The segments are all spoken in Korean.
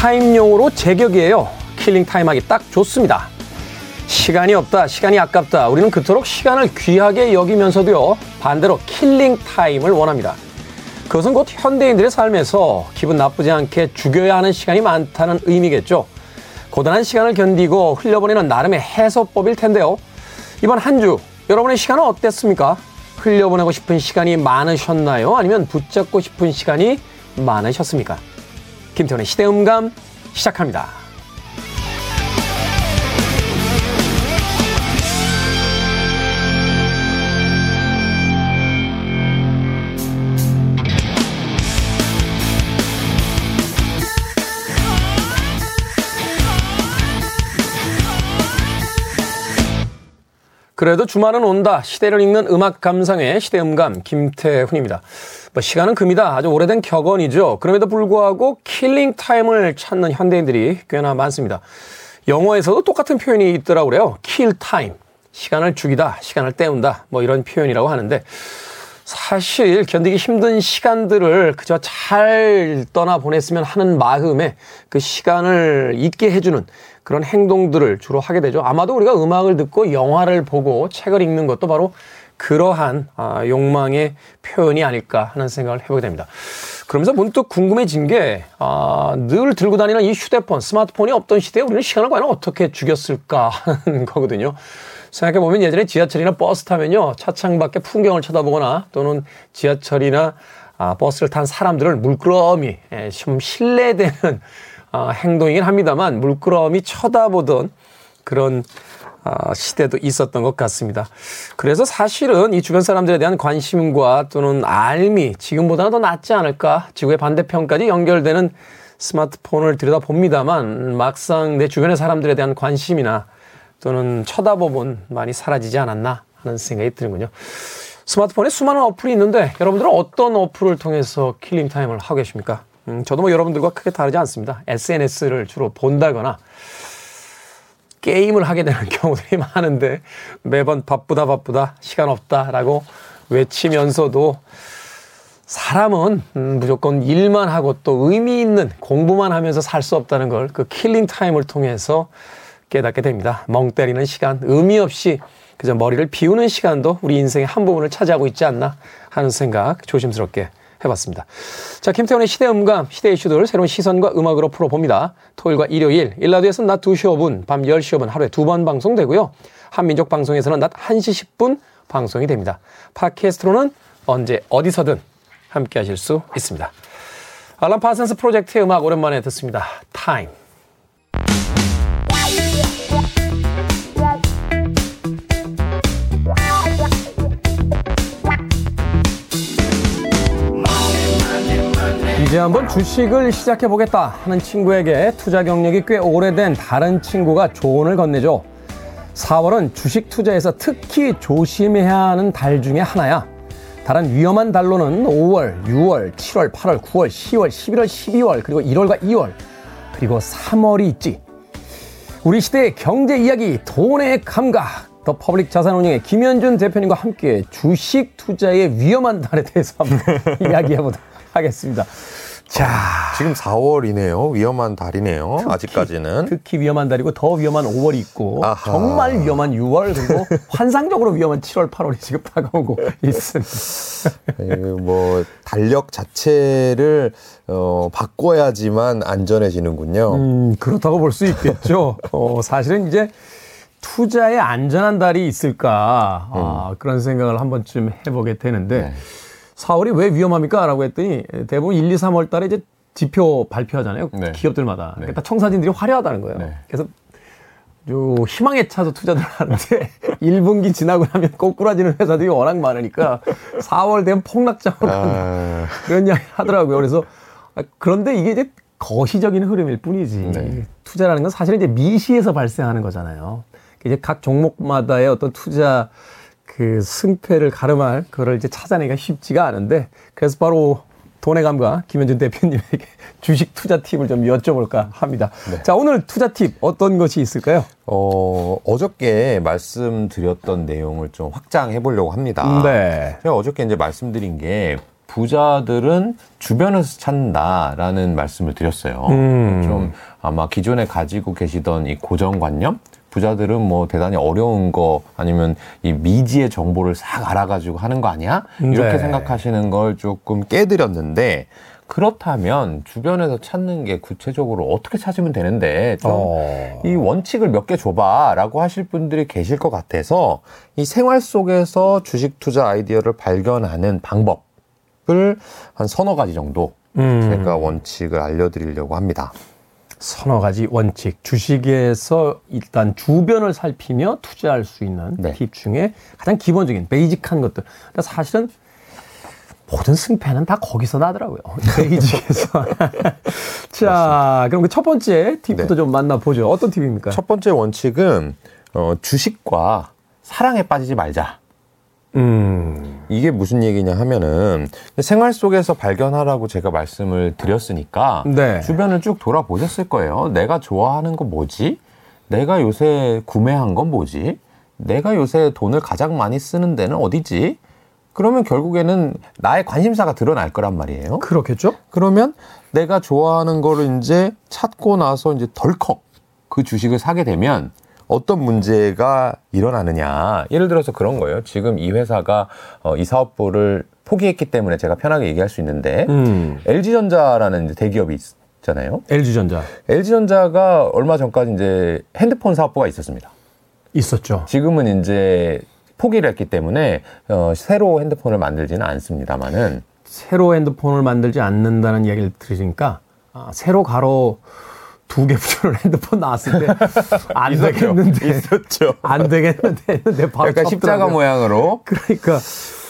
time용으로 제격이에요. killing time 하기 딱 좋습니다. 시간이 없다, 시간이 아깝다. 우리는 그토록 시간을 귀하게 여기면서도요, 반대로 killing time을 원합니다. 그것은 곧 현대인들의 삶에서 기분 나쁘지 않게 죽여야 하는 시간이 많다는 의미겠죠. 고단한 시간을 견디고 흘려보내는 나름의 해소법일 텐데요. 이번 한 주, 여러분의 시간은 어땠습니까? 흘려보내고 싶은 시간이 많으셨나요? 아니면 붙잡고 싶은 시간이 많으셨습니까? 김태훈의 시대음감 시작합니다. 그래도 주말은 온다. 시대를 읽는 음악 감상의 시대음감 김태훈입니다. 뭐 시간은 금이다. 아주 오래된 격언이죠. 그럼에도 불구하고 killing time을 찾는 현대인들이 꽤나 많습니다. 영어에서도 똑같은 표현이 있더라고 그래요. kill time. 시간을 죽이다, 시간을 때운다. 뭐 이런 표현이라고 하는데 사실 견디기 힘든 시간들을 그저 잘 떠나 보냈으면 하는 마음에 그 시간을 잊게 해주는 그런 행동들을 주로 하게 되죠. 아마도 우리가 음악을 듣고 영화를 보고 책을 읽는 것도 바로 그러한 아, 욕망의 표현이 아닐까 하는 생각을 해보게 됩니다. 그러면서 문득 궁금해진 게, 아, 늘 들고 다니는 이 휴대폰, 스마트폰이 없던 시대에 우리는 시간을 과연 어떻게 죽였을까 하는 거거든요. 생각해보면 예전에 지하철이나 버스 타면요. 차창 밖에 풍경을 쳐다보거나 또는 지하철이나 아, 버스를 탄 사람들을 물끄러미, 예, 좀 신뢰되는 어, 행동이긴 합니다만 물끄러미 쳐다보던 그런 어, 시대도 있었던 것 같습니다. 그래서 사실은 이 주변 사람들에 대한 관심과 또는 앎이 지금보다는 더 낫지 않을까 지구의 반대편까지 연결되는 스마트폰을 들여다봅니다만 막상 내 주변의 사람들에 대한 관심이나 또는 쳐다봄은 많이 사라지지 않았나 하는 생각이 드는군요. 스마트폰에 수많은 어플이 있는데 여러분들은 어떤 어플을 통해서 killing time을 하고 계십니까? 음, 저도 뭐 여러분들과 크게 다르지 않습니다. SNS를 주로 본다거나 게임을 하게 되는 경우들이 많은데 매번 바쁘다 바쁘다 시간 없다라고 외치면서도 사람은 음, 무조건 일만 하고 또 의미 있는 공부만 하면서 살 수 없다는 걸 그 killing time을 통해서 깨닫게 됩니다. 멍 때리는 시간, 의미 없이 그저 머리를 비우는 시간도 우리 인생의 한 부분을 차지하고 있지 않나 하는 생각 조심스럽게 해봤습니다. 자, 김태원의 시대 음감, 시대 이슈들 새로운 시선과 음악으로 풀어봅니다. 토요일과 일요일, 1라디오에서는 낮 2시 5분, 밤 10시 5분 하루에 두 번 방송되고요. 한민족 방송에서는 낮 1시 10분 방송이 됩니다. 팟캐스트로는 언제 어디서든 함께 하실 수 있습니다. 알람 파슨스 프로젝트의 음악 오랜만에 듣습니다. 타임. 한번 주식을 시작해 보겠다 하는 친구에게 투자 경력이 꽤 오래된 다른 친구가 조언을 건네죠. 4월은 주식 투자에서 특히 조심해야 하는 달 중에 하나야. 다른 위험한 달로는 5월, 6월, 7월, 8월, 9월, 10월, 11월, 12월, 그리고 1월과 2월, 그리고 3월이 있지. 우리 시대의 경제 이야기, 돈의 감각, 더 퍼블릭 자산운용의 김현준 대표님과 함께 주식 투자의 위험한 달에 대해서 한번 이야기해 보도록 하겠습니다. 자, 지금 4월이네요. 위험한 달이네요. 특히, 아직까지는. 특히 위험한 달이고 더 위험한 5월이 있고 아하. 정말 위험한 6월 그리고 환상적으로 위험한 7월, 8월이 지금 다가오고 있습니다. 뭐 달력 자체를 어, 바꿔야지만 안전해지는군요. 음, 그렇다고 볼 수 있겠죠. 어, 사실은 이제 투자에 안전한 달이 있을까 아, 음. 아, 그런 생각을 한 번쯤 해보게 되는데. 네. 4월이 왜 위험합니까? 라고 했더니 대부분 1, 2, 3월 달에 이제 지표 발표하잖아요. 네. 기업들마다. 네. 그러니까 청사진들이 화려하다는 거예요. 네. 그래서 요 희망에 차서 투자들 하는데 1분기 지나고 나면 꼬꾸라지는 회사들이 워낙 많으니까 4월 되면 폭락장으로 아... 그런 이야기 하더라고요. 그래서 아, 그런데 이게 이제 거시적인 흐름일 뿐이지. 네. 투자라는 건 사실은 이제 미시에서 발생하는 거잖아요. 이제 각 종목마다의 어떤 투자 그 승패를 가름할 그걸 이제 찾아내기가 쉽지가 않은데 그래서 바로 돈의 감각 김현준 대표님에게 주식 투자 팁을 좀 여쭤볼까 합니다. 네. 자 오늘 투자 팁 어떤 것이 있을까요? 어 어저께 말씀드렸던 내용을 좀 확장해 보려고 합니다. 네. 제가 어저께 이제 말씀드린 게 부자들은 주변에서 찾는다라는 말씀을 드렸어요. 음. 좀 아마 기존에 가지고 계시던 이 고정관념? 부자들은 뭐 대단히 어려운 거 아니면 이 미지의 정보를 싹 알아가지고 하는 거 아니야? 이렇게 네. 생각하시는 걸 조금 깨드렸는데 그렇다면 주변에서 찾는 게 구체적으로 어떻게 찾으면 되는데 좀 어. 이 원칙을 몇 개 줘봐라고 하실 분들이 계실 것 같아서 이 생활 속에서 주식 투자 아이디어를 발견하는 방법을 한 서너 가지 정도 음. 제가 원칙을 알려드리려고 합니다. 서너 가지 원칙. 주식에서 일단 주변을 살피며 투자할 수 있는 네. 팁 중에 가장 기본적인 베이직한 것들. 근데 사실은 모든 승패는 다 거기서 나더라고요. 베이직에서. 자, 그럼 그 첫 번째 팁부터 네. 좀 만나보죠. 어떤 팁입니까? 첫 번째 원칙은 어, 주식과 사랑에 빠지지 말자. 음. 이게 무슨 얘기냐 하면은 생활 속에서 발견하라고 제가 말씀을 드렸으니까 네. 주변을 쭉 돌아보셨을 거예요. 내가 좋아하는 거 뭐지? 내가 요새 구매한 건 뭐지? 내가 요새 돈을 가장 많이 쓰는 데는 어디지? 그러면 결국에는 나의 관심사가 드러날 거란 말이에요. 그렇겠죠? 그러면 내가 좋아하는 거를 이제 찾고 나서 이제 덜컥 그 주식을 사게 되면 어떤 문제가 일어나느냐. 예를 들어서 그런 거예요. 지금 이 회사가 어, 이 사업부를 포기했기 때문에 제가 편하게 얘기할 수 있는데 음. LG전자라는 이제 대기업이 있잖아요. LG전자 LG전자가 얼마 전까지 이제 핸드폰 사업부가 있었습니다. 있었죠. 지금은 이제 포기를 했기 때문에 어, 새로 핸드폰을 만들지는 않습니다만은 새로 핸드폰을 만들지 않는다는 얘기를 들으니까 아, 새로 가로 두개 붙여놓은 핸드폰 나왔을 때 안 되겠는데 있었죠. 안 되겠는데 했는데 바로 약간 십자가. 모양으로 그러니까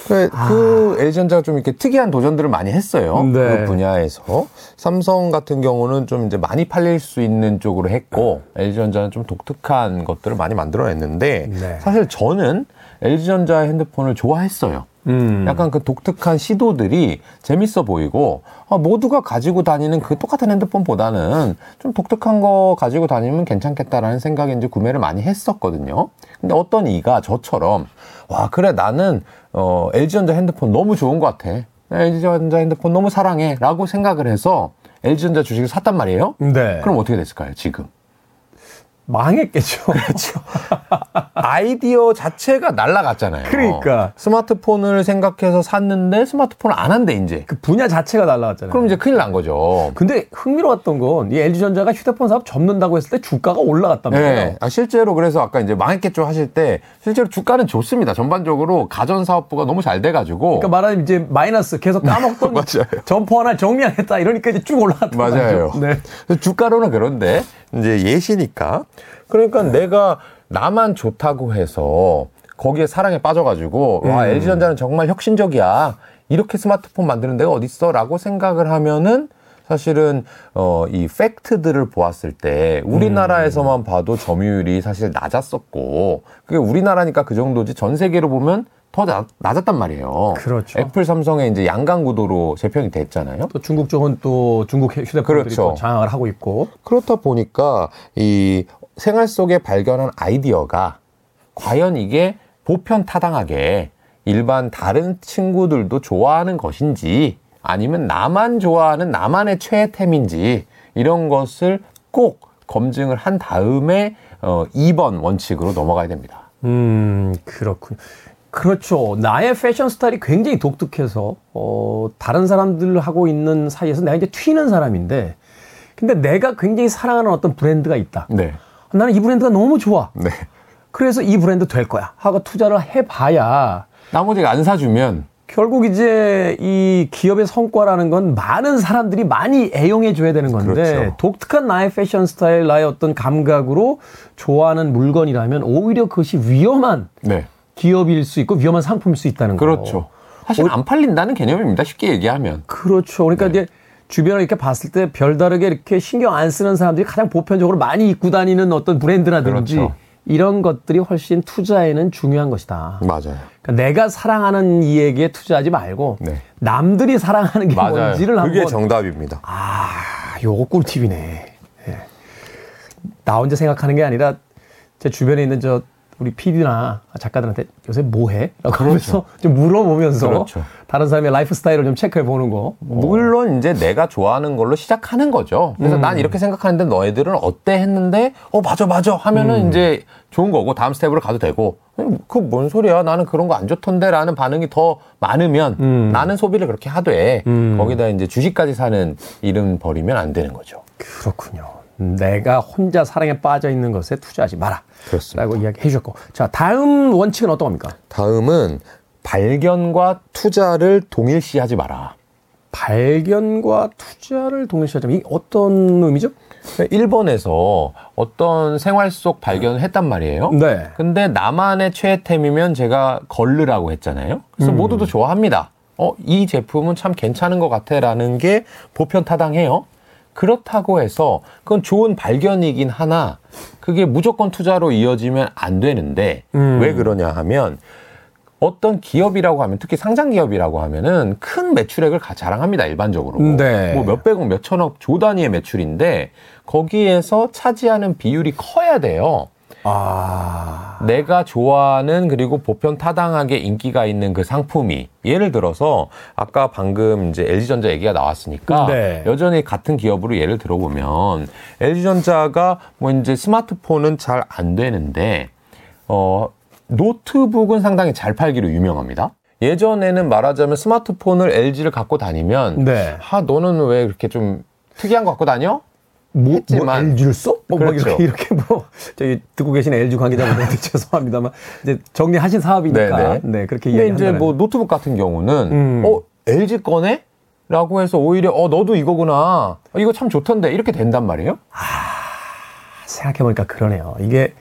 그, 그 LG전자가 좀 이렇게 특이한 도전들을 많이 했어요. 네. 그 분야에서. 삼성 같은 경우는 좀 이제 많이 팔릴 수 있는 쪽으로 했고, LG전자는 좀 독특한 것들을 많이 만들어냈는데, 네. 사실 저는 LG전자 핸드폰을 좋아했어요. 음. 약간 그 독특한 시도들이 재밌어 보이고, 아, 모두가 가지고 다니는 그 똑같은 핸드폰보다는 좀 독특한 거 가지고 다니면 괜찮겠다라는 생각에 이제 구매를 많이 했었거든요. 근데 어떤 이가 저처럼, 와, 그래, 나는, 어, LG전자 핸드폰 너무 좋은 것 같아. LG전자 핸드폰 너무 사랑해. 라고 생각을 해서 LG전자 주식을 샀단 말이에요. 네. 그럼 어떻게 됐을까요, 지금? 망했겠죠. 그렇죠. 아이디어 자체가 날라갔잖아요. 그러니까. 스마트폰을 생각해서 샀는데 스마트폰을 안 한대, 이제. 그 분야 자체가 날라갔잖아요. 그럼 이제 큰일 난 거죠. 근데 흥미로웠던 건 이 LG전자가 휴대폰 사업 접는다고 했을 때 주가가 올라갔단 말이에요. 네. 아, 실제로 그래서 아까 이제 망했겠죠 하실 때 실제로 주가는 좋습니다. 전반적으로 가전 사업부가 너무 잘 돼가지고. 그러니까 말하자면 이제 마이너스 계속 까먹던 맞아요. 점포 하나 정리하겠다 이러니까 이제 쭉 올라갔단 맞아요. 말이죠. 네. 그래서 주가로는 그런데 이제 예시니까. 그러니까 내가 나만 좋다고 해서 거기에 사랑에 빠져가지고 와 음. LG전자는 정말 혁신적이야. 이렇게 스마트폰 만드는 데가 어딨어라고 생각을 하면은 사실은 어 이 팩트들을 보았을 때 우리나라에서만 봐도 점유율이 사실 낮았었고 그게 우리나라니까 그 정도지 전 세계로 보면 더 낮, 낮았단 말이에요. 그렇죠. 애플 삼성의 이제 양강 구도로 재평이 됐잖아요. 또 중국 쪽은 또 중국 휴대폰들이 그렇죠. 또 장악을 하고 있고 그렇다 보니까 이 생활 속에 발견한 아이디어가 과연 이게 보편 타당하게 일반 다른 친구들도 좋아하는 것인지 아니면 나만 좋아하는 나만의 최애템인지 이런 것을 꼭 검증을 한 다음에 어 2번 원칙으로 넘어가야 됩니다. 음, 그렇군요. 그렇죠. 나의 패션 스타일이 굉장히 독특해서, 어, 다른 사람들 하고 있는 사이에서 내가 이제 튀는 사람인데, 근데 내가 굉장히 사랑하는 어떤 브랜드가 있다. 네. 나는 이 브랜드가 너무 좋아. 네. 그래서 이 브랜드 될 거야. 하고 투자를 해봐야, 나머지가 안 사주면 결국 이제 이 기업의 성과라는 건 많은 사람들이 많이 애용해 줘야 되는 건데 그렇죠. 독특한 나의 패션 스타일, 나의 어떤 감각으로 좋아하는 물건이라면 오히려 그것이 위험한 네. 기업일 수 있고 위험한 상품일 수 있다는 거. 그렇죠. 사실 안 팔린다는 개념입니다. 쉽게 얘기하면. 그렇죠. 그러니까 이제 주변을 이렇게 봤을 때 별다르게 이렇게 신경 안 쓰는 사람들이 가장 보편적으로 많이 입고 다니는 어떤 브랜드라든지 그렇죠. 이런 것들이 훨씬 투자에는 중요한 것이다. 맞아요. 그러니까 내가 사랑하는 이에게 투자하지 말고 네. 남들이 사랑하는 게 맞아요. 뭔지를 그게 한번 정답입니다. 아, 요거 꿀팁이네. 예. 나 혼자 생각하는 게 아니라 제 주변에 있는 저 우리 PD나 작가들한테 요새 뭐 해? 라고 하면서 좀 물어보면서 그렇죠. 다른 사람의 라이프 스타일을 좀 체크해 보는 거. 물론 이제 내가 좋아하는 걸로 시작하는 거죠. 그래서 난 이렇게 생각하는데 너희들은 어때 했는데 어 맞아 맞아 하면은 이제 좋은 거고 다음 스텝으로 가도 되고 그 뭔 소리야 나는 그런 거 안 좋던데라는 반응이 더 많으면 나는 소비를 그렇게 하되 거기다 이제 주식까지 사는 일을 벌이면 안 되는 거죠. 그렇군요. 내가 혼자 사랑에 빠져 있는 것에 투자하지 마라. 그렇습니다. 라고 이야기 해 주셨고. 자, 다음 원칙은 어떤 겁니까? 다음은 발견과 투자를 동일시하지 마라. 발견과 투자를 동일시하자면 이게 어떤 의미죠? 일본에서 어떤 생활 속 발견을 했단 말이에요. 네. 근데 나만의 최애템이면 제가 걸르라고 했잖아요. 그래서 모두도 좋아합니다. 어, 이 제품은 참 괜찮은 것 같아 라는 게 보편 타당해요. 그렇다고 해서 그건 좋은 발견이긴 하나 그게 무조건 투자로 이어지면 안 되는데 왜 그러냐 하면 어떤 기업이라고 하면 특히 상장 기업이라고 하면은 큰 매출액을 가- 자랑합니다 일반적으로 네. 뭐 몇백억 몇천억 조 단위의 매출인데 거기에서 차지하는 비율이 커야 돼요. 아. 내가 좋아하는 그리고 보편 타당하게 인기가 있는 그 상품이 예를 들어서 아까 방금 이제 LG전자 얘기가 나왔으니까 네. 여전히 같은 기업으로 예를 들어보면 LG전자가 뭐 이제 스마트폰은 잘 안 되는데 어 노트북은 상당히 잘 팔기로 유명합니다. 예전에는 말하자면 스마트폰을 LG를 갖고 다니면 네. 아 너는 왜 그렇게 좀 특이한 거 갖고 다녀? 뭐, 했지만- 뭐 LG를 써? 뭐, 뭐 그렇죠. 이렇게, 이렇게 뭐, 저기 듣고 계신 LG 관계자분들한테 죄송합니다만, 이제 정리하신 사업이니까, 네네. 네, 그렇게 근데 이야기한다. 이제 뭐 노트북 같은 경우는 음. 어 LG 거네? 라고 해서 오히려 어 너도 이거구나 어, 이거 참 좋던데 이렇게 된단 말이에요 생각해보니까 그러네요. 이게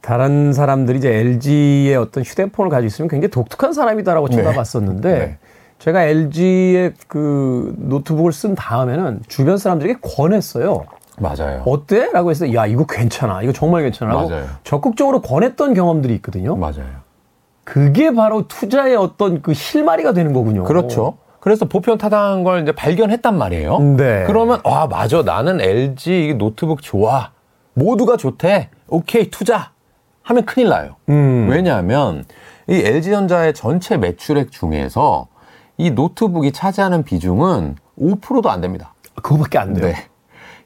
다른 사람들이 이제 LG의 어떤 휴대폰을 가지고 있으면 굉장히 독특한 사람이다라고 네. 쳐다봤었는데 네. 제가 LG의 그 노트북을 쓴 다음에는 주변 사람들에게 권했어요. 맞아요 어때? 라고 했을 때, 야, 이거 괜찮아. 이거 정말 괜찮아. 라고 맞아요. 적극적으로 권했던 경험들이 있거든요. 맞아요 그게 바로 투자의 어떤 그 실마리가 되는 거군요. 그렇죠 그래서 보편 타당한 걸 이제 발견했단 말이에요 네. 그러면 아 맞아 나는 LG 이 노트북 좋아 모두가 좋대 오케이 투자 하면 큰일 나요 음. 왜냐하면 이 LG전자의 전체 매출액 중에서 이 노트북이 차지하는 비중은 5%도 안 됩니다. 그거밖에 안 돼요. 네.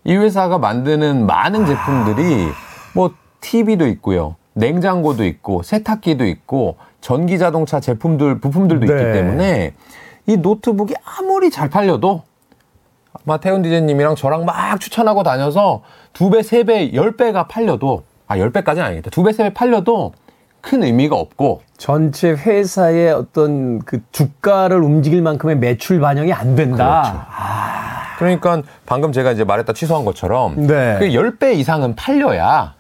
이 회사가 만드는 많은 제품들이 뭐 TV도 있고요. 냉장고도 있고 세탁기도 있고 전기 자동차 제품들 부품들도 네. 있기 때문에 이 노트북이 아무리 잘 팔려도 아마 태훈 디제님이랑 저랑 막 추천하고 다녀서 두 배, 세 배, 열 배가 팔려도 아, 열 배까지는 아니겠다. 두 배, 세 배 팔려도 큰 의미가 없고 전체 회사의 어떤 그 주가를 움직일 만큼의 매출 반영이 안 된다. 그러니까 방금 제가 이제 말했다 취소한 것처럼 네. 그 10배 이상은 팔려야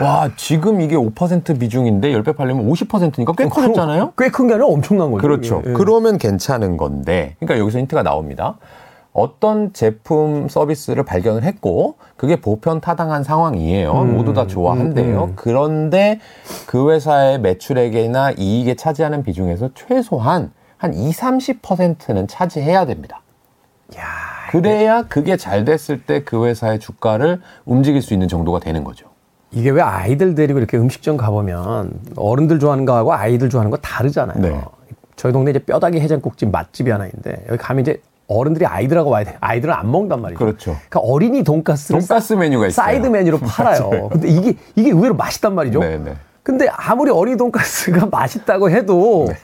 와 지금 이게 5% 비중인데 10배 팔려면 50%니까 꽤 커졌잖아요. 꽤 큰 게 아니라 엄청난 거죠. 그렇죠. 예, 예. 그러면 괜찮은 건데 그러니까 여기서 힌트가 나옵니다. 어떤 제품 서비스를 발견을 했고 그게 보편 타당한 상황이에요. 음, 모두 다 좋아한대요. 그런데 그 회사의 매출액이나 이익에 차지하는 비중에서 최소한 한 2, 30%는 차지해야 됩니다. 그래야 그게 잘 됐을 때 그 회사의 주가를 움직일 수 있는 정도가 되는 거죠. 이게 왜 아이들 데리고 이렇게 음식점 가보면 어른들 좋아하는 거하고 아이들 좋아하는 거 다르잖아요. 네. 저희 동네 이제 뼈다귀 해장국집 맛집이 하나 있는데 여기 가면 이제 어른들이 아이들하고 와야 돼. 아이들은 안 먹는단 말이죠. 그렇죠. 그러니까 어린이 돈가스를 돈가스 메뉴가 있어요. 사이드 메뉴로 팔아요. 맞아요. 근데 이게 이게 의외로 맛있단 말이죠. 네, 네. 근데 아무리 어린이 돈가스가 맛있다고 해도 네.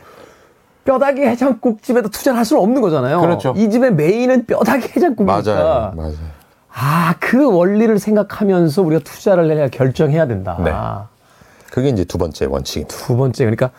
뼈다귀 해장국집에다 투자를 할 수는 없는 거잖아요. 그렇죠. 이 집의 메인은 뼈다귀 해장국이니까. 맞아요. 아, 그 원리를 생각하면서 우리가 투자를 해야 결정해야 된다. 네. 그게 이제 두 번째 원칙입니다. 두 번째, 그러니까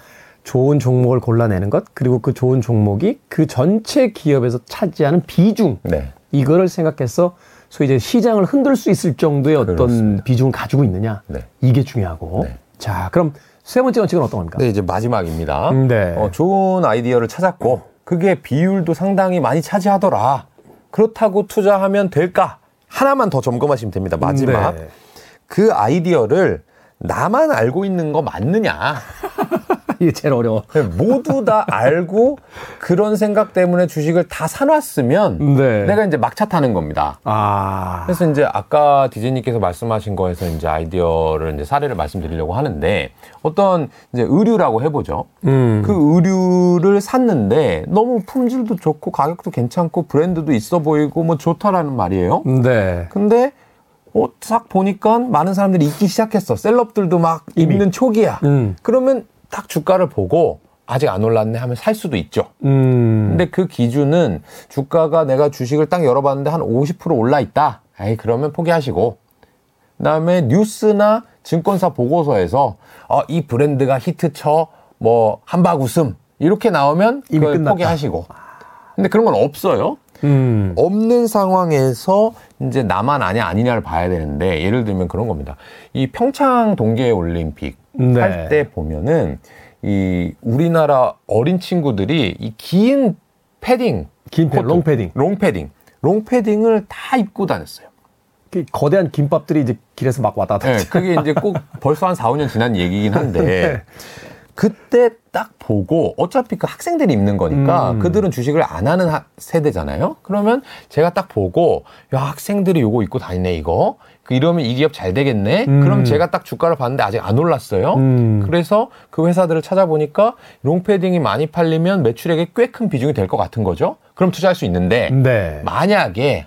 좋은 종목을 골라내는 것, 그리고 그 좋은 종목이 그 전체 기업에서 차지하는 비중, 네. 이거를 생각해서 소위 이제 시장을 흔들 수 있을 정도의 어떤 그렇습니다. 비중을 가지고 있느냐, 네. 이게 중요하고. 네. 자, 그럼 세 번째 원칙은 어떤 겁니까? 네, 이제 마지막입니다. 네. 어, 좋은 아이디어를 찾았고, 그게 비율도 상당히 많이 차지하더라. 그렇다고 투자하면 될까? 하나만 더 점검하시면 됩니다. 마지막. 네. 그 아이디어를 나만 알고 있는 거 맞느냐? 이게 제일 어려워. 네, 모두 다 알고 그런 생각 때문에 주식을 다 사놨으면 네. 내가 이제 막차 타는 겁니다. 아. 그래서 이제 아까 디제이님께서 말씀하신 거에서 이제 아이디어를 이제 사례를 말씀드리려고 하는데 어떤 이제 의류라고 해보죠. 음. 그 의류를 샀는데 너무 품질도 좋고 가격도 괜찮고 브랜드도 있어 보이고 뭐 좋다라는 말이에요. 네. 근데 어, 싹 보니까 많은 사람들이 입기 시작했어. 셀럽들도 막. 입는 초기야. 음. 그러면 딱 주가를 보고 아직 안 올랐네 하면 살 수도 있죠. 음. 근데 그 기준은 주가가 내가 주식을 딱 열어봤는데 한 50% 올라 있다. 에이, 그러면 포기하시고. 그 다음에 뉴스나 증권사 보고서에서 어, 이 브랜드가 히트쳐 뭐 한박 웃음 이렇게 나오면 이미 그걸 끝났다. 포기하시고. 근데 그런 건 없어요. 음. 없는 상황에서 이제 나만 아느냐 아니냐를 봐야 되는데 예를 들면 그런 겁니다. 이 평창 동계 올림픽 네. 할때 보면은 이 우리나라 어린 친구들이 이 긴 패딩, 긴 패딩, 코트, 롱패딩. 롱 패딩, 롱 패딩을 다 입고 다녔어요. 그 거대한 김밥들이 이제 길에서 막 왔다 갔다. 네, 그게 이제 꼭 벌써 한 4, 5년 지난 얘기긴 한데 네. 그때 딱 보고 어차피 그 학생들이 입는 거니까 음. 그들은 주식을 안 하는 하- 세대잖아요. 그러면 제가 딱 보고 야 학생들이 요거 입고 다니네 이거. 그 이러면 이 기업 잘 되겠네. 음. 그럼 제가 딱 주가를 봤는데 아직 안 올랐어요. 음. 그래서 그 회사들을 찾아보니까 롱패딩이 많이 팔리면 매출액에 꽤 큰 비중이 될 것 같은 거죠. 그럼 투자할 수 있는데 네. 만약에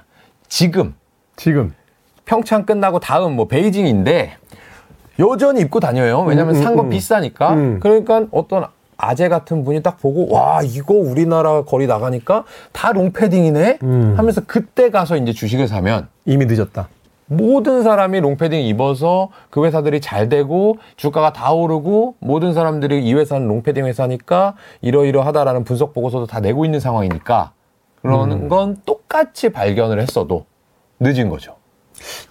지금 지금. 평창 끝나고 다음 뭐 베이징인데 여전히 입고 다녀요. 왜냐면 음, 음, 산거 음. 비싸니까. 음. 그러니까 어떤 아재 같은 분이 딱 보고 와 이거 우리나라 거리 나가니까 다 롱패딩이네 음. 하면서 그때 가서 이제 주식을 사면 이미 늦었다. 모든 사람이 롱패딩 입어서 그 회사들이 잘 되고 주가가 다 오르고 모든 사람들이 이 회사는 롱패딩 회사니까 이러이러하다라는 분석 보고서도 다 내고 있는 상황이니까 그러는 건 똑같이 발견을 했어도 늦은 거죠.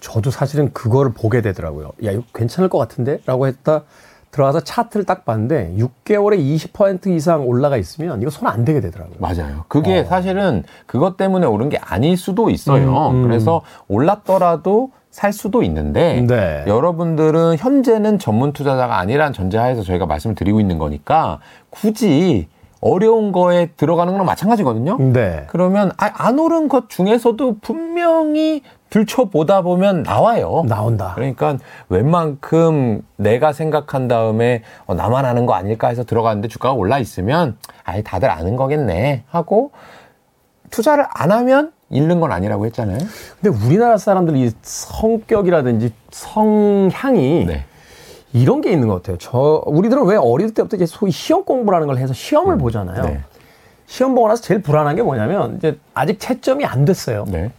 저도 사실은 그거를 보게 되더라고요. 야, 이거 괜찮을 것 같은데? 라고 했다 들어가서 차트를 딱 봤는데 6개월에 20% 이상 올라가 있으면 이거 손안 대게 되더라고요. 맞아요. 그게 사실은 그것 때문에 오른 게 아닐 수도 있어요. 음, 음. 그래서 올랐더라도 살 수도 있는데 네. 여러분들은 현재는 전문 투자자가 아니란 전제하에서 저희가 말씀을 드리고 있는 거니까 굳이 어려운 거에 들어가는 거랑 마찬가지거든요. 네. 그러면 아, 안 오른 것 중에서도 분명히 들춰보다 보면 나와요. 나온다. 그러니까 웬만큼 내가 생각한 다음에 어, 나만 아는 거 아닐까 해서 들어갔는데 주가가 올라 있으면 아예 다들 아는 거겠네 하고 투자를 안 하면 잃는 건 아니라고 했잖아요. 근데 우리나라 사람들 이 성격이라든지 성향이 네. 이런 게 있는 것 같아요. 저 우리들은 왜 어릴 때부터 이제 소위 시험 공부라는 걸 해서 시험을 보잖아요. 네. 시험 보고 나서 제일 불안한 게 뭐냐면 이제 아직 채점이 안 됐어요. 네.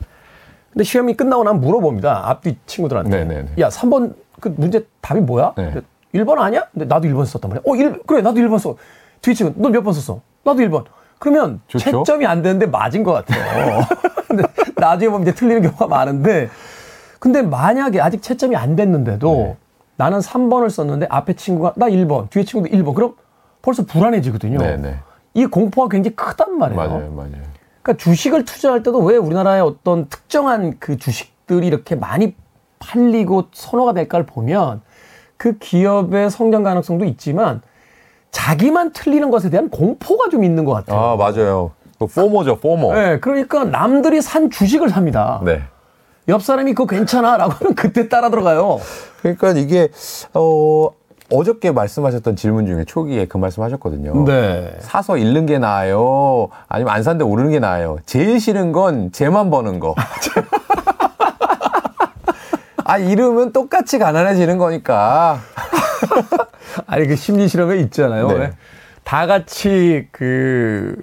근데 시험이 끝나고 나면 물어봅니다. 앞뒤 친구들한테. 네, 네, 네. 야, 3번 그 문제 답이 뭐야? 네. 1번 아니야? 근데 나도 1번 썼단 말이야. 어, 1, 그래, 나도 1번 써. 뒤 친구, 너몇번 썼어? 나도 1번. 그러면 좋죠. 채점이 안 되는데 맞은 것 같아요. 근데 나중에 보면 이제 틀리는 경우가 많은데 근데 만약에 아직 채점이 안 됐는데도 네. 나는 3번을 썼는데 앞에 친구가 나 1번, 뒤에 친구도 1번. 그럼 벌써 불안해지거든요. 네, 네. 이 공포가 굉장히 크단 말이에요. 맞아요, 맞아요. 그러니까 주식을 투자할 때도 왜 우리나라의 어떤 특정한 그 주식들이 이렇게 많이 팔리고 선호가 될까를 보면 그 기업의 성장 가능성도 있지만 자기만 틀리는 것에 대한 공포가 좀 있는 것 같아요. 아 맞아요. 그 포모죠, 포모. 네, 그러니까 남들이 산 주식을 삽니다. 네. 옆 사람이 그거 괜찮아라고 하면 그때 따라 들어가요. 그러니까 이게 어 어저께 말씀하셨던 질문 중에 초기에 그 말씀하셨거든요. 네. 사서 잃는 게 나아요? 아니면 안 샀는데 오르는 게 나아요? 제일 싫은 건 쟤만 버는 거. 아, 잃으면 똑같이 가난해지는 거니까. 아니 그 심리 실험에 있잖아요. 네. 왜? 다 같이 그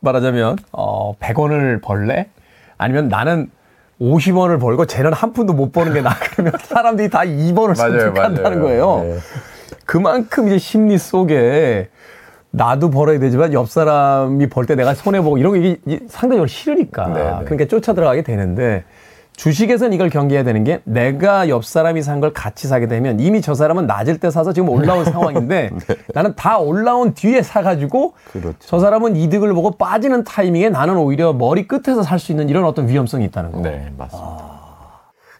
말하자면 어 100원을 벌래? 아니면 나는 50원을 벌고 쟤는 한 푼도 못 버는 게 나. 그러면 사람들이 다 2번을 선택한다는 거예요. 네. 그만큼 이제 심리 속에 나도 벌어야 되지만 옆 사람이 벌 때 내가 손해 보고 이런 게 상대적으로 싫으니까 네, 네. 그러니까 쫓아 들어가게 되는데 주식에서는 이걸 경계해야 되는 게 내가 옆 사람이 산 걸 같이 사게 되면 이미 저 사람은 낮을 때 사서 지금 올라온 상황인데 나는 다 올라온 뒤에 사가지고 네. 그렇죠. 저 사람은 이득을 보고 빠지는 타이밍에 나는 오히려 머리 끝에서 살 수 있는 이런 어떤 위험성이 있다는 거. 네, 맞습니다.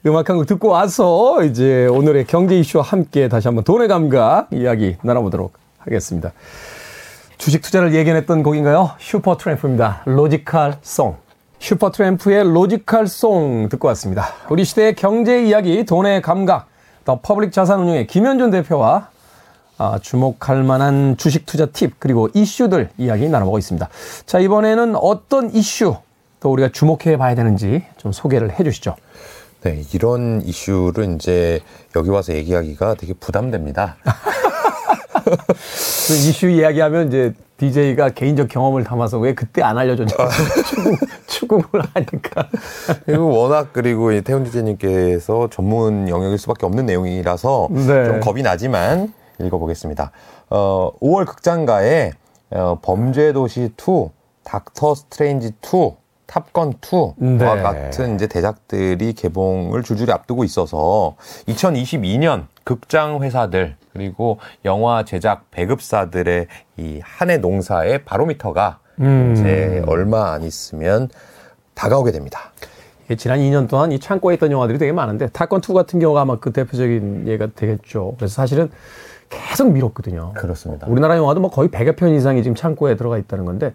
음악 한 곡 듣고 와서 이제 오늘의 경제 이슈와 함께 다시 한번 돈의 감각 이야기 나눠보도록 하겠습니다. 주식 투자를 예견했던 곡인가요? 슈퍼 트램프입니다. Logical Song. 슈퍼 트램프의 Logical Song 듣고 왔습니다. 우리 시대의 경제 이야기, 돈의 감각, 더 퍼블릭 자산운용의 김현준 대표와 아, 주목할 만한 주식 투자 팁 그리고 이슈들 이야기 나눠보고 있습니다. 자 이번에는 어떤 이슈 또 우리가 주목해 봐야 되는지 좀 소개를 해 주시죠. 네, 이런 이슈를 이제 여기 와서 얘기하기가 되게 부담됩니다. 그 이슈 이야기하면 이제 DJ가 개인적 경험을 담아서 왜 그때 안 알려줬냐. 추궁, 을 하니까. 그리고 워낙 그리고 태훈 DJ님께서 전문 영역일 수밖에 없는 내용이라서 네. 좀 겁이 나지만 읽어보겠습니다. 어, 5월 극장가에 어, 범죄도시 2, 닥터 스트레인지 2, 탑건 2와 네. 같은 이제 대작들이 개봉을 줄줄이 앞두고 있어서 2022년 극장 회사들 그리고 영화 제작 배급사들의 이 한 해 농사의 바로미터가 음. 이제 얼마 안 있으면 다가오게 됩니다. 이게 지난 2년 동안 이 창고에 있던 영화들이 되게 많은데 타건 2 같은 경우가 아마 그 대표적인 예가 되겠죠. 그래서 사실은 계속 미뤘거든요. 그렇습니다. 우리나라 영화도 뭐 거의 100여 편 이상이 지금 창고에 들어가 있다는 건데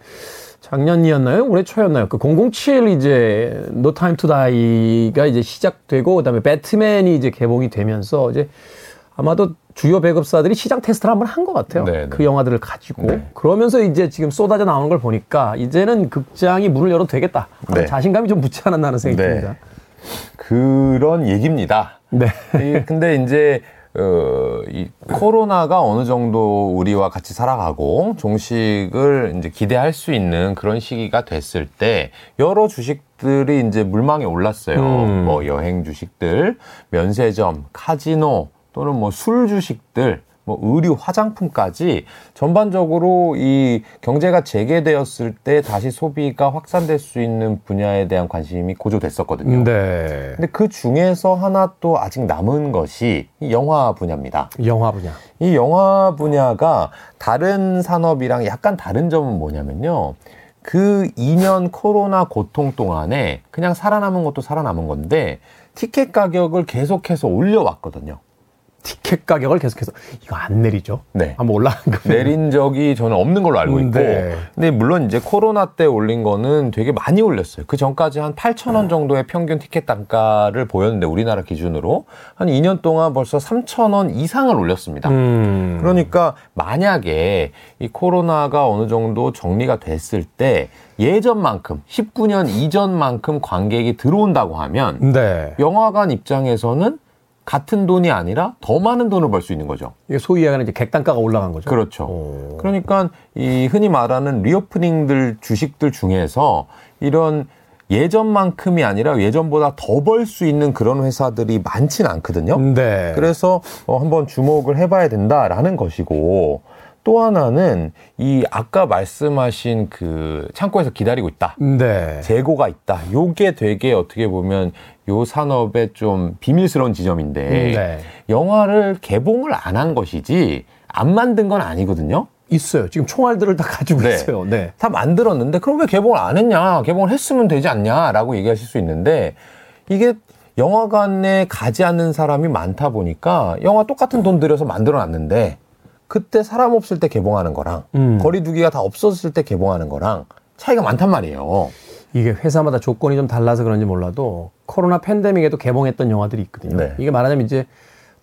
작년이었나요? 올해 초였나요? 그 007 이제 No Time to Die가 이제 시작되고 그다음에 배트맨이 이제 개봉이 되면서 이제 아마도 주요 배급사들이 시장 테스트를 한번 한 것 같아요. 네, 네. 그 영화들을 가지고 네. 그러면서 이제 지금 쏟아져 나오는 걸 보니까 이제는 극장이 문을 열어도 되겠다. 네. 자신감이 좀 붙지 않았나 하는 생각이 네. 듭니다. 그런 얘기입니다. 네. 이, 근데 이제 어, 이 코로나가 어느 정도 우리와 같이 살아가고 종식을 이제 기대할 수 있는 그런 시기가 됐을 때 여러 주식들이 이제 물망에 올랐어요. 음. 뭐 여행 주식들, 면세점, 카지노 또는 뭐 술 주식들, 뭐 의류, 화장품까지 전반적으로 이 경제가 재개되었을 때 다시 소비가 확산될 수 있는 분야에 대한 관심이 고조됐었거든요. 네. 근데 그 중에서 하나 또 아직 남은 것이 이 영화 분야입니다. 영화 분야. 이 영화 분야가 다른 산업이랑 약간 다른 점은 뭐냐면요. 그 2년 코로나 고통 동안에 그냥 살아남은 것도 살아남은 건데 티켓 가격을 계속해서 올려왔거든요. 티켓 가격을 계속해서 이거 안 내리죠? 네. 한번 올라간 거. 내린 적이 저는 없는 걸로 알고 있고. 네. 근데 물론 이제 코로나 때 올린 거는 되게 많이 올렸어요. 그 전까지 한 8천 원 정도의 평균 티켓 단가를 보였는데 우리나라 기준으로 한 2년 동안 벌써 3천 원 이상을 올렸습니다. 음. 그러니까 만약에 이 코로나가 어느 정도 정리가 됐을 때 예전만큼 19년 이전만큼 관객이 들어온다고 하면 네. 영화관 입장에서는 같은 돈이 아니라 더 많은 돈을 벌 수 있는 거죠. 이게 소위 얘기하는 이제 객단가가 올라간 거죠. 그렇죠. 오. 그러니까 이 흔히 말하는 리오프닝들 주식들 중에서 이런 예전만큼이 아니라 예전보다 더 벌 수 있는 그런 회사들이 많지는 않거든요. 네. 그래서 어, 한번 주목을 해봐야 된다라는 것이고 또 하나는 이 아까 말씀하신 그 창고에서 기다리고 있다. 네. 재고가 있다. 요게 되게 어떻게 보면 요 산업의 좀 비밀스러운 지점인데 네. 영화를 개봉을 안 한 것이지 안 만든 건 아니거든요. 있어요. 지금 총알들을 다 가지고 네. 있어요. 네. 다 만들었는데 그럼 왜 개봉을 안 했냐? 개봉을 했으면 되지 않냐라고 얘기하실 수 있는데 이게 영화관에 가지 않는 사람이 많다 보니까 영화 똑같은 돈 들여서 만들어 놨는데 그때 사람 없을 때 개봉하는 거랑 음. 거리두기가 다 없었을 때 개봉하는 거랑 차이가 많단 말이에요. 이게 회사마다 조건이 좀 달라서 그런지 몰라도 코로나 팬데믹에도 개봉했던 영화들이 있거든요. 네. 이게 말하자면 이제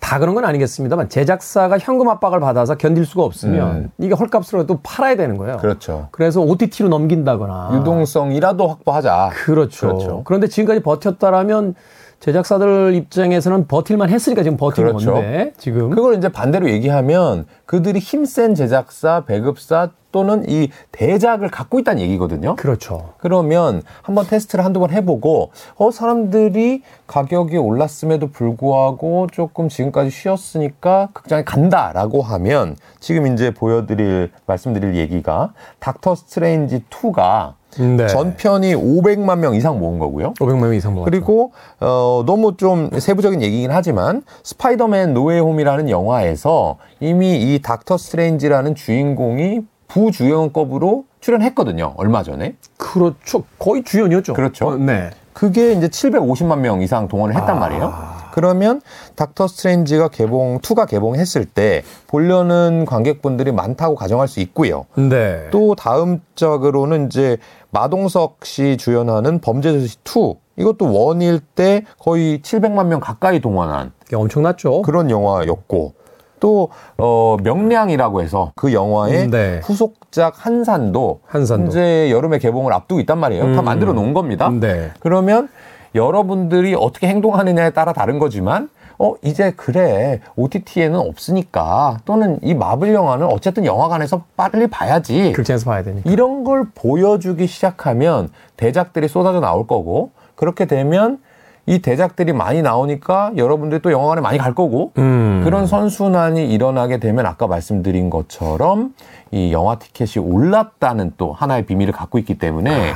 다 그런 건 아니겠습니다만 제작사가 현금 압박을 받아서 견딜 수가 없으면 음. 이게 헐값으로 또 팔아야 되는 거예요. 그렇죠. 그래서 OTT로 넘긴다거나 유동성이라도 확보하자. 그렇죠. 그렇죠. 그런데 지금까지 버텼다라면 제작사들 입장에서는 버틸만 했으니까 지금 버틴 그렇죠. 건데 지금 그걸 이제 반대로 얘기하면 그들이 힘센 제작사, 배급사 또는 이 대작을 갖고 있다는 얘기거든요. 그렇죠. 그러면 한번 테스트를 한두 번 해보고 어 사람들이 가격이 올랐음에도 불구하고 조금 지금까지 쉬었으니까 극장에 간다라고 하면 지금 이제 보여드릴 말씀드릴 얘기가 닥터 스트레인지 2가 네. 전편이 500만 명 이상 모은 거고요. 500만 명 이상 모았죠. 그리고 어 너무 좀 세부적인 얘기긴 하지만 스파이더맨 노웨이홈이라는 영화에서 이미 이 닥터 스트레인지라는 주인공이 부주연급으로 출연했거든요. 얼마 전에. 그렇죠. 거의 주연이었죠. 그렇죠. 어, 네. 그게 이제 750만 명 이상 동원을 했단 아. 말이에요. 그러면 닥터 스트레인지가 개봉 2가 개봉했을 때 보려는 관객분들이 많다고 가정할 수 있고요. 네. 또 다음 작으로는 이제 마동석 씨 주연하는 범죄도시 2 이것도 원일 때 거의 700만 명 가까이 동원한 엄청났죠. 그런 영화였고 또 어, 명량이라고 해서 그 영화의 네. 후속작 한산도, 한산도. 현재 여름에 개봉을 앞두고 있단 말이에요. 다 음. 만들어 놓은 겁니다. 네. 그러면 여러분들이 어떻게 행동하느냐에 따라 다른 거지만 어 이제 그래 OTT에는 없으니까 또는 이 마블 영화는 어쨌든 영화관에서 빨리 봐야지 극장에서 봐야 되니까. 이런 걸 보여주기 시작하면 대작들이 쏟아져 나올 거고 그렇게 되면 이 대작들이 많이 나오니까 여러분들이 또 영화관에 많이 갈 거고 음. 그런 선순환이 일어나게 되면 아까 말씀드린 것처럼 이 영화 티켓이 올랐다는 또 하나의 비밀을 갖고 있기 때문에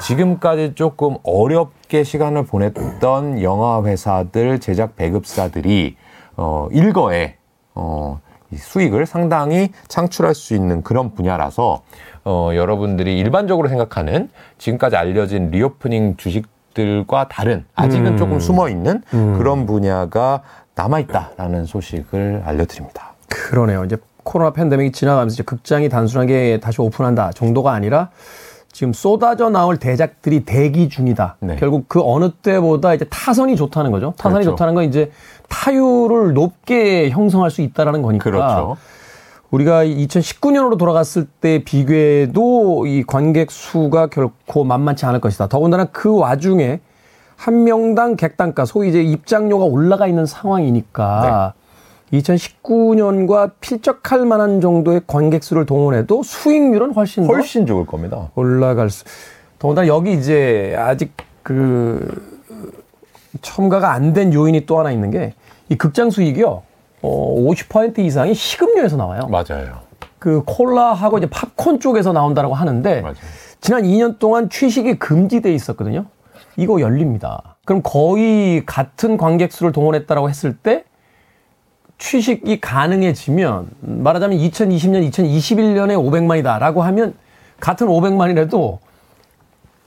지금까지 조금 어렵게 시간을 보냈던 영화 회사들 제작 배급사들이 어 일거에 어이 수익을 상당히 창출할 수 있는 그런 분야라서 어 여러분들이 일반적으로 생각하는 지금까지 알려진 reopening 주식들과 다른 아직은 음. 조금 숨어 있는 그런 분야가 남아 있다라는 소식을 알려드립니다. 그러네요. 이제 코로나 팬데믹이 지나가면서 이제 극장이 단순하게 다시 오픈한다 정도가 아니라 지금 쏟아져 나올 대작들이 대기 중이다. 네. 결국 그 어느 때보다 이제 타선이 좋다는 거죠. 타선이 그렇죠. 좋다는 건 이제 타율을 높게 형성할 수 있다라는 거니까. 그렇죠. 우리가 2019년으로 돌아갔을 때 비교해도 이 관객 수가 결코 만만치 않을 것이다. 더군다나 그 와중에 한 명당 객단가, 소위 이제 입장료가 올라가 있는 상황이니까 네. 2019년과 필적할 만한 정도의 관객 수를 동원해도 수익률은 훨씬 더 훨씬 좋을 겁니다. 올라갈 수. 더군다나 여기 이제 아직 그 첨가가 안 된 요인이 또 하나 있는 게 이 극장 수익이요. 어, 50% 이상이 식음료에서 나와요. 맞아요. 그 콜라하고 이제 팝콘 쪽에서 나온다라고 하는데 맞아요. 지난 2년 동안 취식이 금지돼 있었거든요. 이거 열립니다. 그럼 거의 같은 관객 수를 동원했다라고 했을 때 취식이 가능해지면 말하자면 2020년, 2021년에 500만이다라고 하면 같은 500만이라도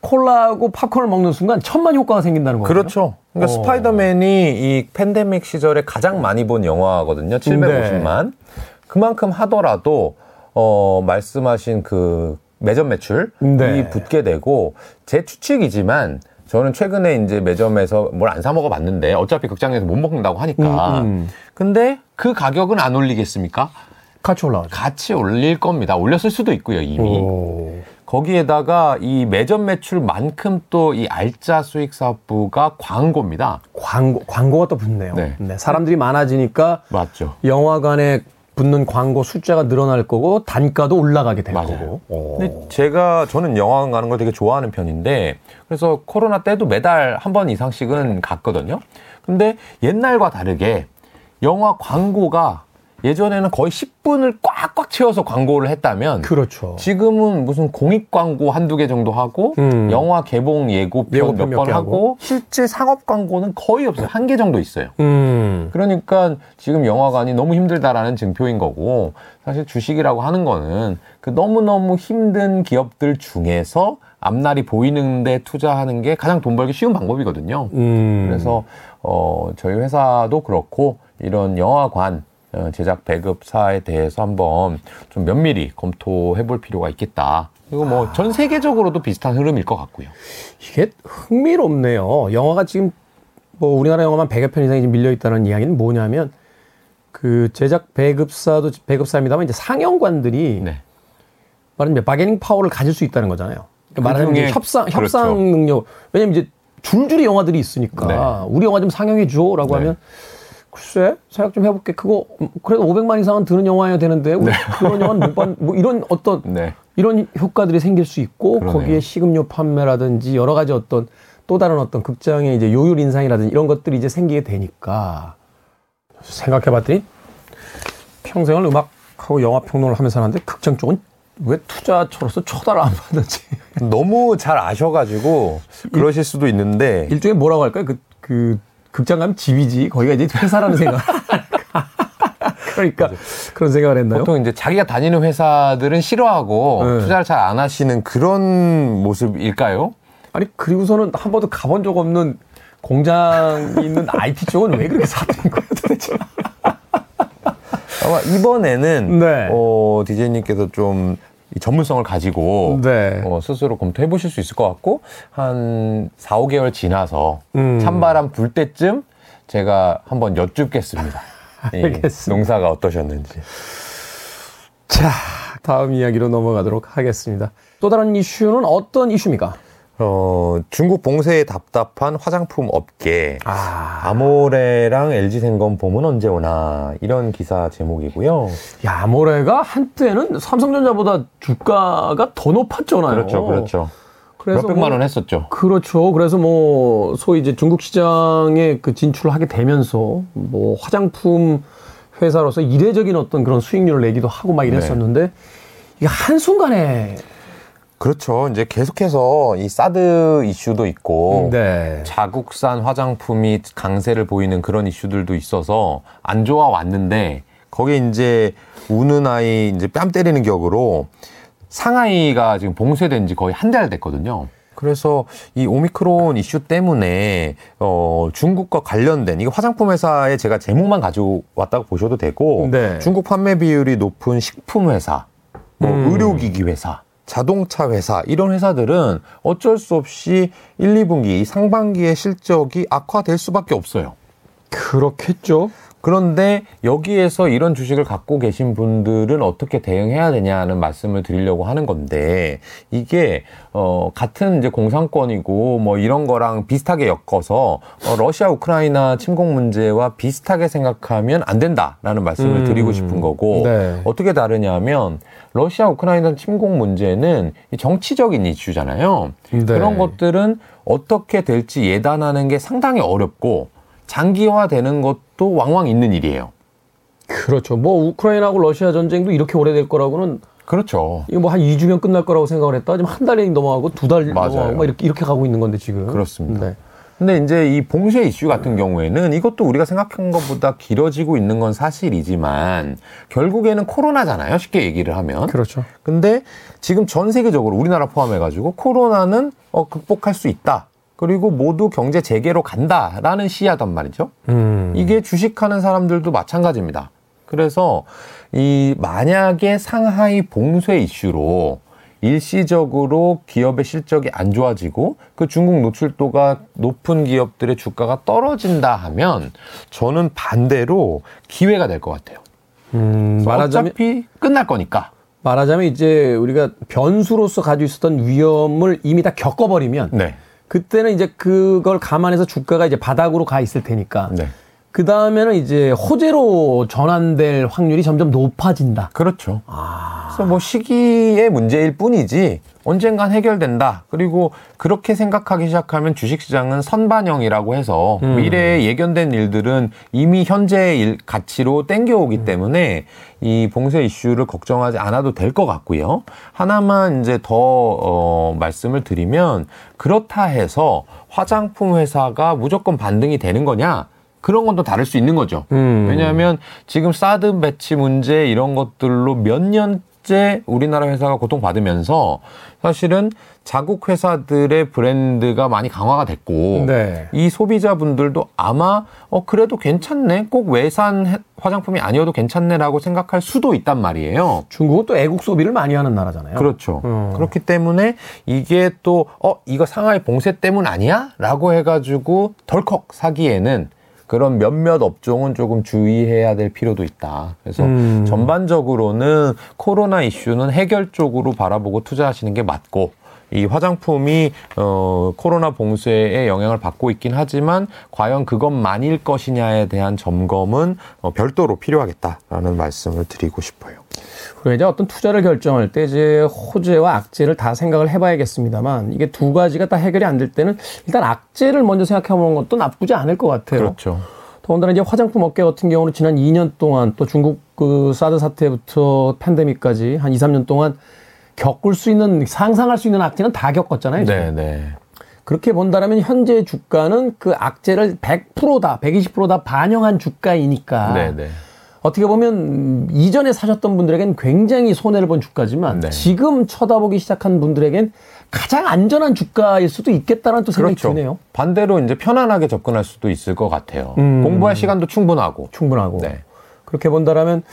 콜라하고 팝콘을 먹는 순간 천만 효과가 생긴다는 거예요. 그렇죠. 그러니까 어. 스파이더맨이 이 팬데믹 시절에 가장 많이 본 영화거든요. 750만. 그만큼 하더라도 어 말씀하신 그 매점 매출이 네. 붙게 되고 제 추측이지만 저는 최근에 이제 매점에서 뭘 안 사 먹어 봤는데 어차피 극장에서 못 먹는다고 하니까. 음, 음. 근데 그 가격은 안 올리겠습니까? 같이 올라가죠. 같이 올릴 겁니다. 올렸을 수도 있고요, 이미. 오. 거기에다가 이 매점 매출만큼 또 이 알짜 수익 사업부가 광고입니다. 광고, 광고가 또 붙네요. 네. 네, 사람들이 많아지니까 맞죠. 영화관에 붙는 광고 숫자가 늘어날 거고 단가도 올라가게 될 맞아요. 거고. 오. 근데 제가 저는 영화관 가는 걸 되게 좋아하는 편인데 그래서 코로나 때도 매달 한 번 이상씩은 갔거든요. 근데 옛날과 다르게 영화 광고가 예전에는 거의 10분을 꽉꽉 채워서 광고를 했다면 그렇죠. 지금은 무슨 공익 광고 한두 개 정도 하고 음. 영화 개봉 예고편 몇몇번개 하고, 하고. 실제 상업 광고는 거의 없어요. 한 개 정도 있어요. 음. 그러니까 지금 영화관이 너무 힘들다라는 증표인 거고 사실 주식이라고 하는 거는 그 너무너무 힘든 기업들 중에서 앞날이 보이는데 투자하는 게 가장 돈 벌기 쉬운 방법이거든요. 음. 그래서 어 저희 회사도 그렇고 이런 영화관 어, 제작 배급사에 대해서 한번 좀 면밀히 검토해 볼 필요가 있겠다. 그리고 뭐전 세계적으로도 비슷한 흐름일 것 같고요. 이게 흥미롭네요. 영화가 지금 뭐 우리나라 영화만 100여 편 이상이 밀려 있다는 이야기는 뭐냐면 그 제작 배급사도 배급사입니다만 이제 상영관들이 네. 말하자면 바게닝 파워를 가질 수 있다는 거잖아요. 그러니까 말하자면 이제 협상 그렇죠. 협상 능력. 왜냐면 이제 줄줄이 영화들이 있으니까 네. 우리 영화 좀 상영해 줘라고 네. 하면 글쎄 생각 좀 해볼게. 그거 음, 그래도 500만 이상은 드는 영화여야 되는데 왜 그런 영화는 못 봤. 뭐 이런 어떤 네. 이런 효과들이 생길 수 있고 그러네요. 거기에 식음료 판매라든지 여러 가지 어떤 또 다른 어떤 극장의 이제 요율 인상이라든지 이런 것들이 이제 생기게 되니까 생각해봤더니 평생을 음악하고 영화 평론을 하면서 하는데 극장 쪽은 왜 투자처로서 초달을 안 받는지 너무 잘 아셔가지고 그러실 수도 있는데 일종의 뭐라고 할까요? 그, 그 극장 가면 집이지 거기가 이제 회사라는 생각. 그러니까 그런 생각을 했나요? 보통 이제 자기가 다니는 회사들은 싫어하고 네. 투자를 잘 안 하시는 그런 모습일까요? 아니 그리고서는 한 번도 가본 적 없는 공장이 있는 IT 쪽은 왜 그렇게 사들인 거예요, 도대체? 아마 이번에는 네. 어, 디제이님께서 좀 전문성을 가지고 네. 어, 스스로 검토해 보실 수 있을 것 같고 한 4, 5개월 지나서 음. 찬바람 불 때쯤 제가 한번 여쭙겠습니다. 이 알겠습니다. 농사가 어떠셨는지. 자, 다음 이야기로 넘어가도록 하겠습니다. 또 다른 이슈는 어떤 이슈입니까? 어, 중국 봉쇄에 답답한 화장품 업계. 아, 아모레랑 LG생건 봄은 언제 오나 이런 기사 제목이고요. 야, 아모레가 한때는 삼성전자보다 주가가 더 높았잖아요. 그렇죠, 그렇죠. 그래서 몇백만 뭐- 원 했었죠. 그렇죠. 그래서 뭐 소위 이제 중국 시장에 그 진출을 하게 되면서 뭐 화장품 회사로서 이례적인 어떤 그런 수익률을 내기도 하고 막 이랬었는데 이게 한 순간에 그렇죠. 이제 계속해서 이 사드 이슈도 있고 네. 자국산 화장품이 강세를 보이는 그런 이슈들도 있어서 안 좋아 왔는데 거기에 이제 우는 아이 이제 뺨 때리는 격으로 상하이가 지금 봉쇄된 지 거의 한 달 됐거든요. 그래서 이 오미크론 이슈 때문에 어 중국과 관련된 이거 화장품 회사에 제가 제목만 가지고 왔다고 보셔도 되고 네. 중국 판매 비율이 높은 식품 회사, 뭐 음. 의료기기 회사, 자동차 회사 이런 회사들은 어쩔 수 없이 1, 2분기 상반기의 실적이 악화될 수밖에 없어요. 그렇겠죠. 그런데 여기에서 이런 주식을 갖고 계신 분들은 어떻게 대응해야 되냐는 말씀을 드리려고 하는 건데 이게 어 같은 이제 공산권이고 뭐 이런 거랑 비슷하게 엮어서 어 러시아 우크라이나 침공 문제와 비슷하게 생각하면 안 된다라는 말씀을 음, 드리고 싶은 거고 네. 어떻게 다르냐면 러시아 우크라이나 침공 문제는 이 정치적인 이슈잖아요. 네. 그런 것들은 어떻게 될지 예단하는 게 상당히 어렵고 장기화되는 것도 왕왕 있는 일이에요. 그렇죠. 뭐 우크라이나하고 러시아 전쟁도 이렇게 오래될 거라고는 그렇죠. 이거 뭐 한 2주면 끝날 거라고 생각을 했다. 지금 한 달이 넘어가고 두 달. 넘어가고 막 이렇게 이렇게 가고 있는 건데 지금. 그렇습니다. 네. 근데 이제 이 봉쇄 이슈 같은 경우에는 이것도 우리가 생각한 것보다 길어지고 있는 건 사실이지만 결국에는 코로나잖아요. 쉽게 얘기를 하면. 그렇죠. 근데 지금 전 세계적으로 우리나라 포함해가지고 코로나는 어, 극복할 수 있다. 그리고 모두 경제 재개로 간다라는 시야단 말이죠. 음. 이게 주식하는 사람들도 마찬가지입니다. 그래서 이 만약에 상하이 봉쇄 이슈로 일시적으로 기업의 실적이 안 좋아지고 그 중국 노출도가 높은 기업들의 주가가 떨어진다 하면 저는 반대로 기회가 될 것 같아요. 음, 말하자면 어차피 끝날 거니까. 말하자면 이제 우리가 변수로서 가지고 있었던 위험을 이미 다 겪어버리면 네. 그때는 이제 그걸 감안해서 주가가 이제 바닥으로 가 있을 테니까 네. 그 다음에는 이제 호재로 전환될 확률이 점점 높아진다. 그렇죠. 아. 그래서 뭐 시기의 문제일 뿐이지 언젠간 해결된다. 그리고 그렇게 생각하기 시작하면 주식시장은 선반영이라고 해서 음. 미래에 예견된 일들은 이미 현재의 일, 가치로 땡겨오기 때문에 이 봉쇄 이슈를 걱정하지 않아도 될 것 같고요. 하나만 이제 더 어, 말씀을 드리면 그렇다 해서 화장품 회사가 무조건 반등이 되는 거냐? 그런 건 또 다를 수 있는 거죠. 음. 왜냐하면 지금 사드 배치 문제 이런 것들로 몇 년째 우리나라 회사가 고통받으면서 사실은 자국 회사들의 브랜드가 많이 강화가 됐고 네. 이 소비자분들도 아마 어 그래도 괜찮네 꼭 외산 해- 화장품이 아니어도 괜찮네라고 생각할 수도 있단 말이에요. 중국은 또 애국 소비를 많이 하는 나라잖아요. 그렇죠. 음. 그렇기 때문에 이게 또, 어, 이거 상하이 봉쇄 때문 아니야? 라고 해가지고 덜컥 사기에는 그런 몇몇 업종은 조금 주의해야 될 필요도 있다. 그래서 음. 전반적으로는 코로나 이슈는 해결 쪽으로 바라보고 투자하시는 게 맞고, 이 화장품이 어 코로나 봉쇄의 영향을 받고 있긴 하지만 과연 그것만일 것이냐에 대한 점검은 어, 별도로 필요하겠다라는 말씀을 드리고 싶어요. 그리고 이제 어떤 투자를 결정할 때 이제 호재와 악재를 다 생각을 해봐야겠습니다만 이게 두 가지가 다 해결이 안 될 때는 일단 악재를 먼저 생각해보는 것도 나쁘지 않을 것 같아요. 그렇죠. 더군다나 이제 화장품 업계 같은 경우는 지난 2년 동안 또 중국 그 사드 사태부터 팬데믹까지 한 2, 3년 동안 겪을 수 있는 상상할 수 있는 악재는 다 겪었잖아요. 네, 네. 그렇게 본다면 현재 주가는 그 악재를 100%다, 120%다 반영한 주가이니까 네, 네. 어떻게 보면 음, 이전에 사셨던 분들에겐 굉장히 손해를 본 주가지만 네. 지금 쳐다보기 시작한 분들에겐 가장 안전한 주가일 수도 있겠다는 또 생각이 그렇죠. 드네요. 반대로 이제 편안하게 접근할 수도 있을 것 같아요. 음. 공부할 시간도 충분하고. 충분하고. 네. 그렇게 본다라면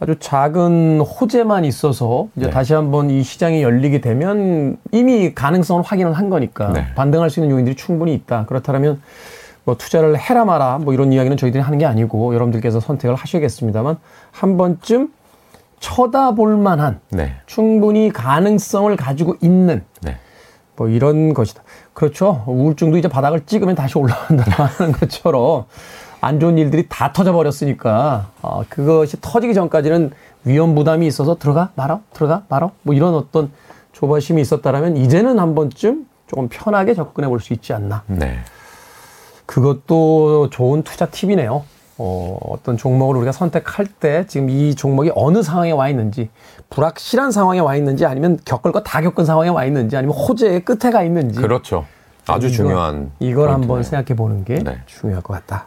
아주 작은 호재만 있어서 이제 네. 다시 한번 이 시장이 열리게 되면 이미 가능성을 확인을 한 거니까 네. 반등할 수 있는 요인들이 충분히 있다. 그렇다면 뭐 투자를 해라 마라 뭐 이런 이야기는 저희들이 하는 게 아니고 여러분들께서 선택을 하셔야겠습니다만 한 번쯤 쳐다볼 만한 네. 충분히 가능성을 가지고 있는 네. 뭐 이런 것이다. 그렇죠. 우울증도 이제 바닥을 찍으면 다시 올라간다는 것처럼 안 좋은 일들이 다 터져버렸으니까 어, 그것이 터지기 전까지는 위험 부담이 있어서 들어가 말아 들어가 말아 뭐 이런 어떤 조바심이 있었다라면 이제는 한 번쯤 조금 편하게 접근해 볼 수 있지 않나. 네. 그것도 좋은 투자 팁이네요. 어, 어떤 종목을 우리가 선택할 때 지금 이 종목이 어느 상황에 와 있는지, 불확실한 상황에 와 있는지, 아니면 겪을 거 다 겪은 상황에 와 있는지, 아니면 호재의 끝에 가 있는지. 그렇죠. 아주 이거- 중요한. 이걸 한번. 생각해 보는 게 네. 중요할 것 같다.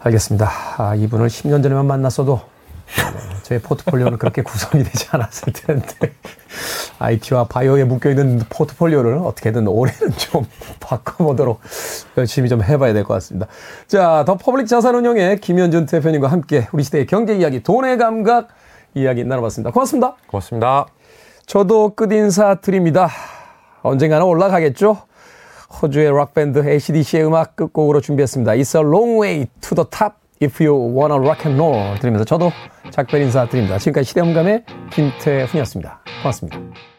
알겠습니다. 아, 이분을 10년 전에만 만났어도 네, 제 포트폴리오는 그렇게 구성이 되지 않았을 텐데 IT와 바이오에 묶여 있는 포트폴리오를 어떻게든 올해는 좀 바꿔보도록 열심히 좀 해봐야 될 것 같습니다. 자, 더 퍼블릭 자산운용의 김현준 대표님과 함께 우리 시대의 경제 이야기, 돈의 감각 이야기 나눠봤습니다. 고맙습니다. 고맙습니다. 저도 끝 인사 드립니다. 언젠가는 올라가겠죠? 호주의 락밴드 ACDC의 음악 끝곡으로 준비했습니다. It's a long way to the top if you wanna rock and roll 들으면서 저도 작별 인사 드립니다. 지금까지 시대음감의 김태훈이었습니다. 고맙습니다.